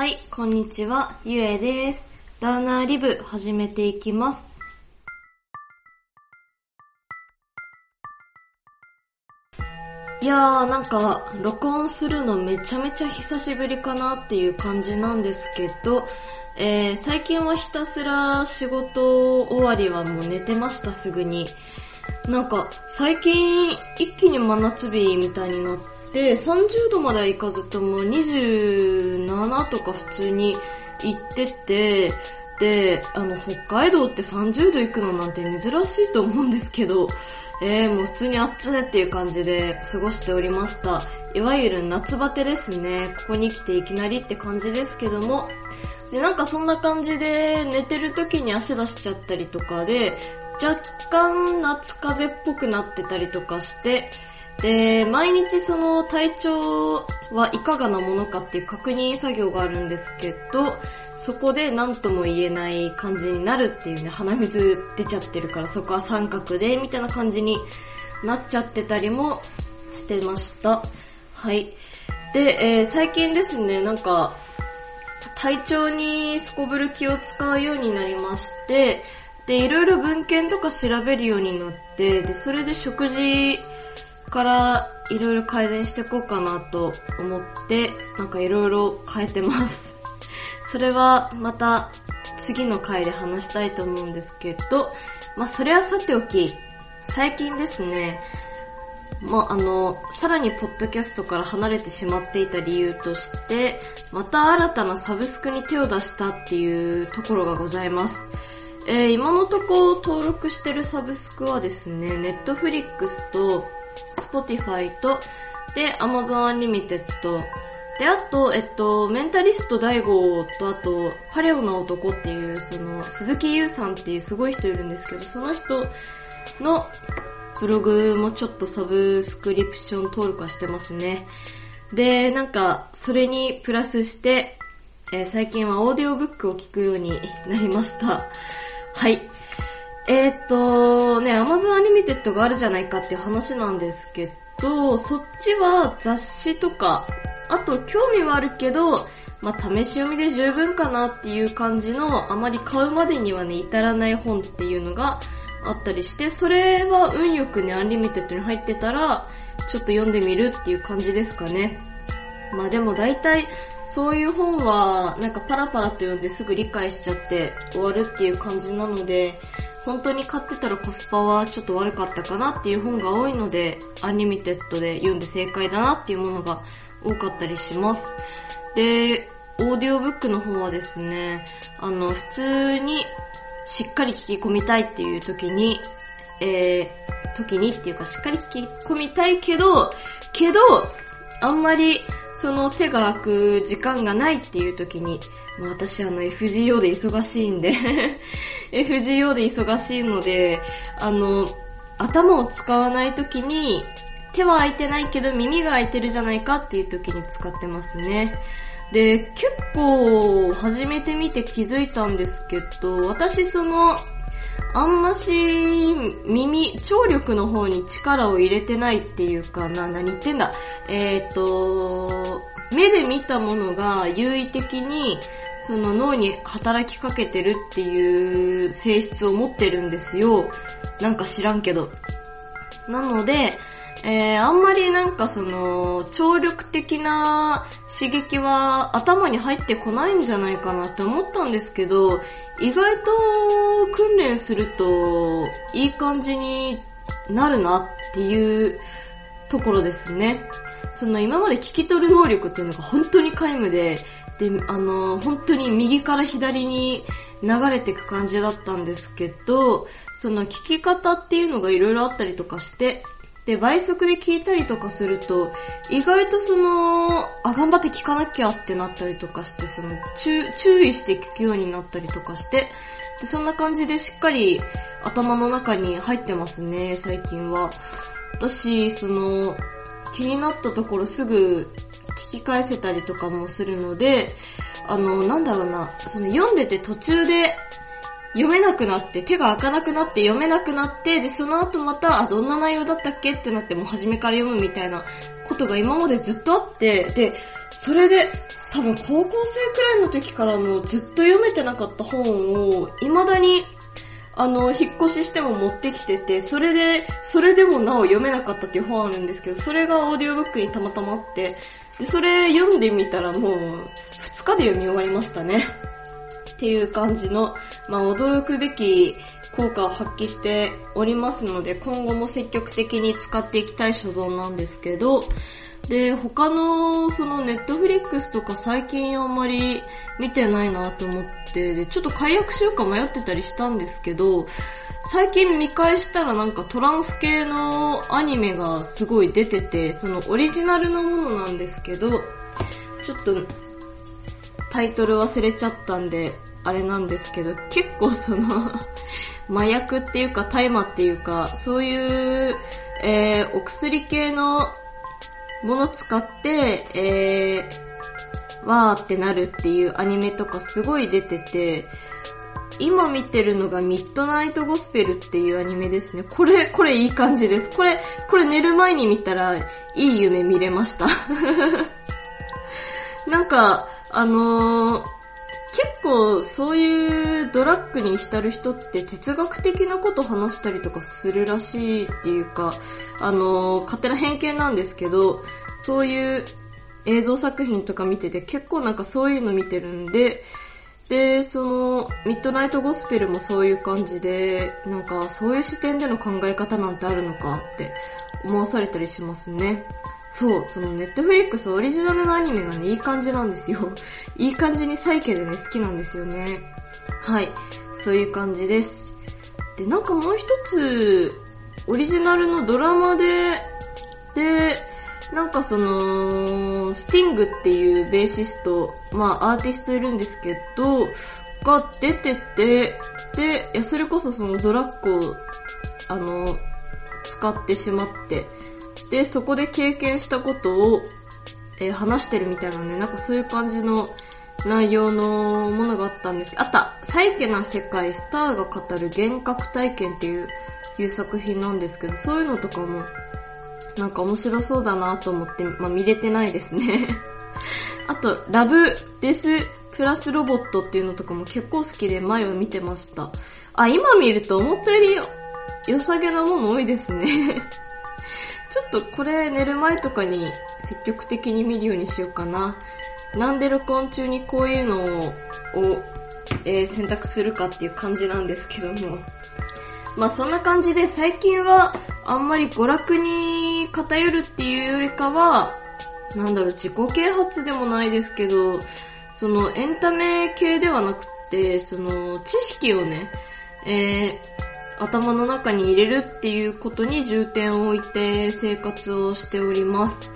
はい、こんにちは、ゆえです。ダウナーリブ始めていきます。いやーなんか録音するのめちゃめちゃ久しぶりかなっていう感じなんですけど、えー、最近はひたすら仕事終わりはもう寝てましたすぐに。なんか最近一気に真夏日みたいになってて30度まではいかずとも27とか普通に行ってて、で、あの北海道って30度行くのなんて珍しいと思うんですけど、えー、もう普通に暑いっていう感じで過ごしておりました。いわゆる夏バテですね。ここに来ていきなりって感じですけども。で、なんかそんな感じで寝てる時に汗出しちゃったりとかで、若干夏風邪っぽくなってたりとかして、で、毎日その体調はいかがなものかっていう確認作業があるんですけど、そこで何とも言えない感じになるっていうね、鼻水出ちゃってるからそこは三角で、みたいな感じになっちゃってたりもしてました。はい。で、えー最近ですね、なんか、体調にすこぶる気を使うようになりまして、で、いろいろ文献とか調べるようになって、で、それで食事からいろいろ改善していこうかなと思って、なんかいろいろ変えてます。それはまた次の回で話したいと思うんですけど、まあそれはさておき、最近ですね、まあ、あの、さらにポッドキャストから離れてしまっていた理由として、また新たなサブスクに手を出したっていうところがございます。えー今のとこ登録してるサブスクはですね、ネットフリックスと、スポティファイと、で、アマゾンアンリミテッド、で、あと、えっと、メンタリスト DaiGo と、あと、パレオな男っていう、その、鈴木祐さんっていうすごい人いるんですけど、その人のブログもちょっとサブスクリプション登録はしてますね。で、なんか、それにプラスして、えー最近はオーディオブックを聞くようになりました。はい。えーっと、ね、Amazon アニメテッドがあるじゃないかっていう話なんですけど、そっちは雑誌とか、あと興味はあるけど、まあ、試し読みで十分かなっていう感じの、あまり買うまでにはね、至らない本っていうのがあったりして、それは運よくね、アンリミテッドに入ってたら、ちょっと読んでみるっていう感じですかね。まあでも大体、そういう本は、なんかパラパラと読んですぐ理解しちゃって終わるっていう感じなので、本当に買ってたらコスパはちょっと悪かったかなっていう本が多いので、アンリミテッドで読んで正解だなっていうものが多かったりします。で、オーディオブックの方はですね、あの、普通にしっかり聞き込みたいっていう時に、えー、時にっていうかしっかり聞き込みたいけど、けど、あんまりその手が空く時間がないっていう時に、まあ私あの FGO で忙しいんで FGO で忙しいので、あの、頭を使わない時に、手は空いてないけど耳が空いてるじゃないかっていう時に使ってますね。で、結構始めてみて気づいたんですけど、私その、あんまし耳、聴力の方に力を入れてないっていうかな、何言ってんだ？えっ、と、目で見たものが優位的にその脳に働きかけてるっていう性質を持ってるんですよ。なんか知らんけど。なので、えー、あんまりなんかその、聴力的な刺激は頭に入ってこないんじゃないかなって思ったんですけど、意外と訓練するといい感じになるなっていうところですね。その今まで聞き取る能力っていうのが本当に皆無で、で、あの、本当に右から左に流れていく感じだったんですけど、その聞き方っていうのがいろいろあったりとかして、で、倍速で聞いたりとかすると、意外とその、あ、頑張って聞かなきゃってなったりとかして、その、注意して聞くようになったりとかして、で、そんな感じでしっかり頭の中に入ってますね、最近は。私、その、気になったところすぐ聞き返せたりとかもするので、あの、なんだろうな、その読んでて途中で読めなくなって、手が開かなくなって読めなくなって、で、その後また、あ、どんな内容だったっけってなってもう初めから読むみたいなことが今までずっとあって、で、それで、多分高校生くらいの時からもうずっと読めてなかった本を、未だに、あの、引っ越ししても持ってきてて、それで、それでもなお読めなかったっていう本あるんですけど、それがオーディオブックにたまたまあって、で、それ読んでみたらもう、2日で読み終わりましたね。っていう感じの、まあ驚くべき効果を発揮しておりますので、今後も積極的に使っていきたい所存なんですけど、で、他の、そのネットフリックスとか最近あんまり見てないなと思って、で、ちょっと解約しようか迷ってたりしたんですけど、最近見返したらなんかトランス系のアニメがすごい出てて、そのオリジナルのものなんですけど、ちょっとタイトル忘れちゃったんで、あれなんですけど、結構その 麻薬っていうか大麻っていうか、そういう、えー、お薬系のもの使って、えー、わーってなるっていうアニメとかすごい出てて、今見てるのがミッドナイトゴスペルっていうアニメですね。これ、これいい感じです。これ、これ寝る前に見たらいい夢見れました。なんか、あのー、結構そういうドラッグに浸る人って哲学的なこと話したりとかするらしいっていうか、あのー、勝手な偏見なんですけど、そういう映像作品とか見てて結構なんかそういうの見てるんで、で、その、ミッドナイトゴスペルもそういう感じで、なんかそういう視点での考え方なんてあるのかって思わされたりしますね。そう、そのネットフリックスオリジナルのアニメがね、いい感じなんですよ。いい感じにサイケでね、好きなんですよね。はい。そういう感じです。で、なんかもう一つ、オリジナルのドラマで、で、なんかその、スティングっていうベーシスト、まあアーティストいるんですけど、が出てて、で、いや、それこそそのドラッグを、あの、使ってしまって、で、そこで経験したことを、えー、話してるみたいなね、なんかそういう感じの内容のものがあったんですけど、あった、サイケな世界、スターが語る幻覚体験っていう、いう作品なんですけど、そういうのとかもなんか面白そうだなと思って、まあ、見れてないですね あと、ラブデスプラスロボットっていうのとかも結構好きで前を見てました。あ、今見ると思ったより良さげなもの多いですねちょっとこれ寝る前とかに積極的に見るようにしようかな。なんで録音中にこういうのを、えー、選択するかっていう感じなんですけども。まあそんな感じで最近はあんまり娯楽に偏るっていうよりかは、なんだろう、自己啓発でもないですけど、そのエンタメ系ではなくて、その知識をね、えー、頭の中に入れるっていうことに重点を置いて生活をしております。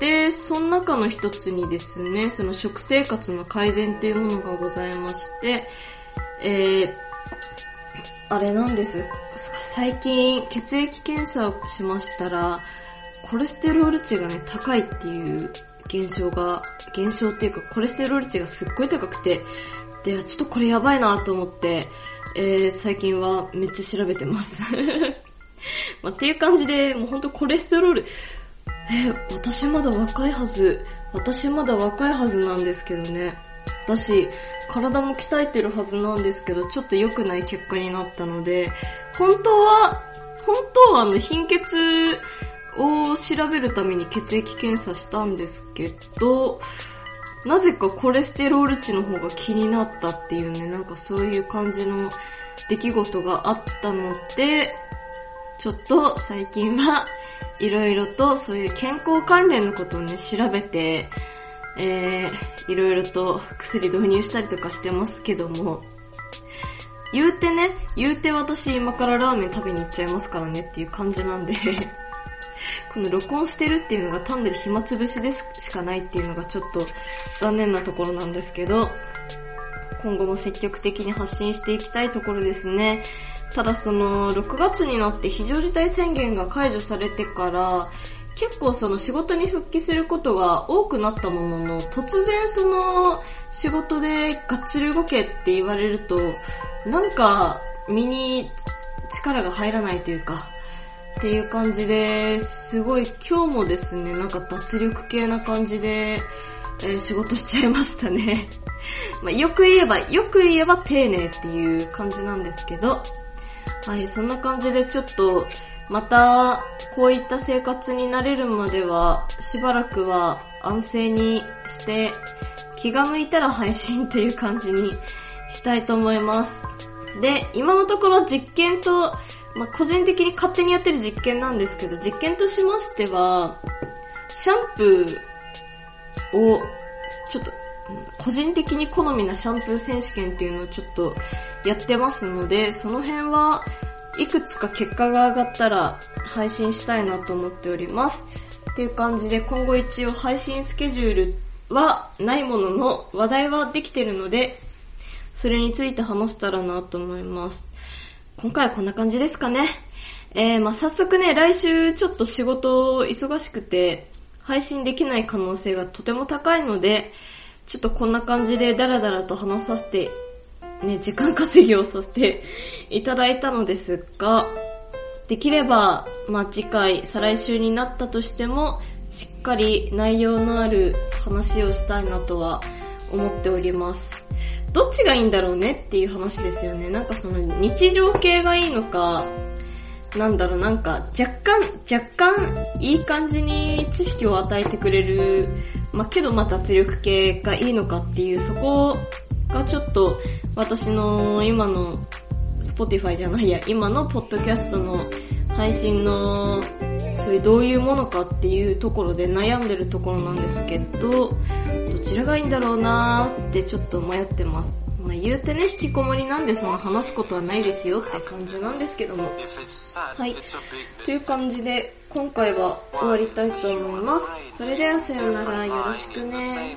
で、その中の一つにですね、その食生活の改善っていうものがございまして、えー、あれなんです。最近血液検査をしましたら、コレステロール値がね、高いっていう現象が、現象っていうか、コレステロール値がすっごい高くて、で、ちょっとこれやばいなと思って、えー、最近はめっちゃ調べてます。まあ、っていう感じで、もうほんとコレステロール、えー、私まだ若いはず、私まだ若いはずなんですけどね。だし、体も鍛えてるはずなんですけど、ちょっと良くない結果になったので、本当は、本当はあの貧血を調べるために血液検査したんですけど、なぜかコレステロール値の方が気になったっていうね、なんかそういう感じの出来事があったので、ちょっと最近はいろいろとそういう健康関連のことをね、調べて、えー、いろいろと薬導入したりとかしてますけども、言うてね、言うて私今からラーメン食べに行っちゃいますからねっていう感じなんで。この録音してるっていうのが単なる暇つぶしですしかないっていうのがちょっと残念なところなんですけど、今後も積極的に発信していきたいところですね。ただその、6月になって非常事態宣言が解除されてから、結構その仕事に復帰することが多くなったものの、突然その仕事でがっつり動けって言われると、なんか身に力が入らないというか、っていう感じで、すごい今日もですね、なんか脱力系な感じで、えー、仕事しちゃいましたね。まあ、よく言えば、よく言えば丁寧っていう感じなんですけど、はい、そんな感じでちょっと、また、こういった生活になれるまでは、しばらくは安静にして、気が向いたら配信っていう感じにしたいと思います。で、今のところ実験と、まあ、個人的に勝手にやってる実験なんですけど、実験としましては、シャンプーを、ちょっと、個人的に好みなシャンプー選手権っていうのをちょっとやってますので、その辺はいくつか結果が上がったら配信したいなと思っております。っていう感じで今後一応配信スケジュールはないものの話題はできてるので、それについて話せたらなと思います。今回はこんな感じですかね。えー、まあ、早速ね、来週ちょっと仕事忙しくて、配信できない可能性がとても高いので、ちょっとこんな感じでダラダラと話させて、ね、時間稼ぎをさせていただいたのですが、できれば、まあ、次回、再来週になったとしても、しっかり内容のある話をしたいなとは思っております。どっちがいいんだろうねっていう話ですよね。なんかその日常系がいいのか、なんだろう、なんか若干、若干いい感じに知識を与えてくれる、まあ、けどまた脱力系がいいのかっていう、そこがちょっと私の今の Spotify じゃないや、今のポッドキャストの配信の、それどういうものかっていうところで悩んでるところなんですけど、どちらがいいんだろうなーってちょっと迷ってます。まあ言うてね、引きこもりなんでその話すことはないですよって感じなんですけども。はい。という感じで、今回は終わりたいと思います。それではさよなら、よろしくね。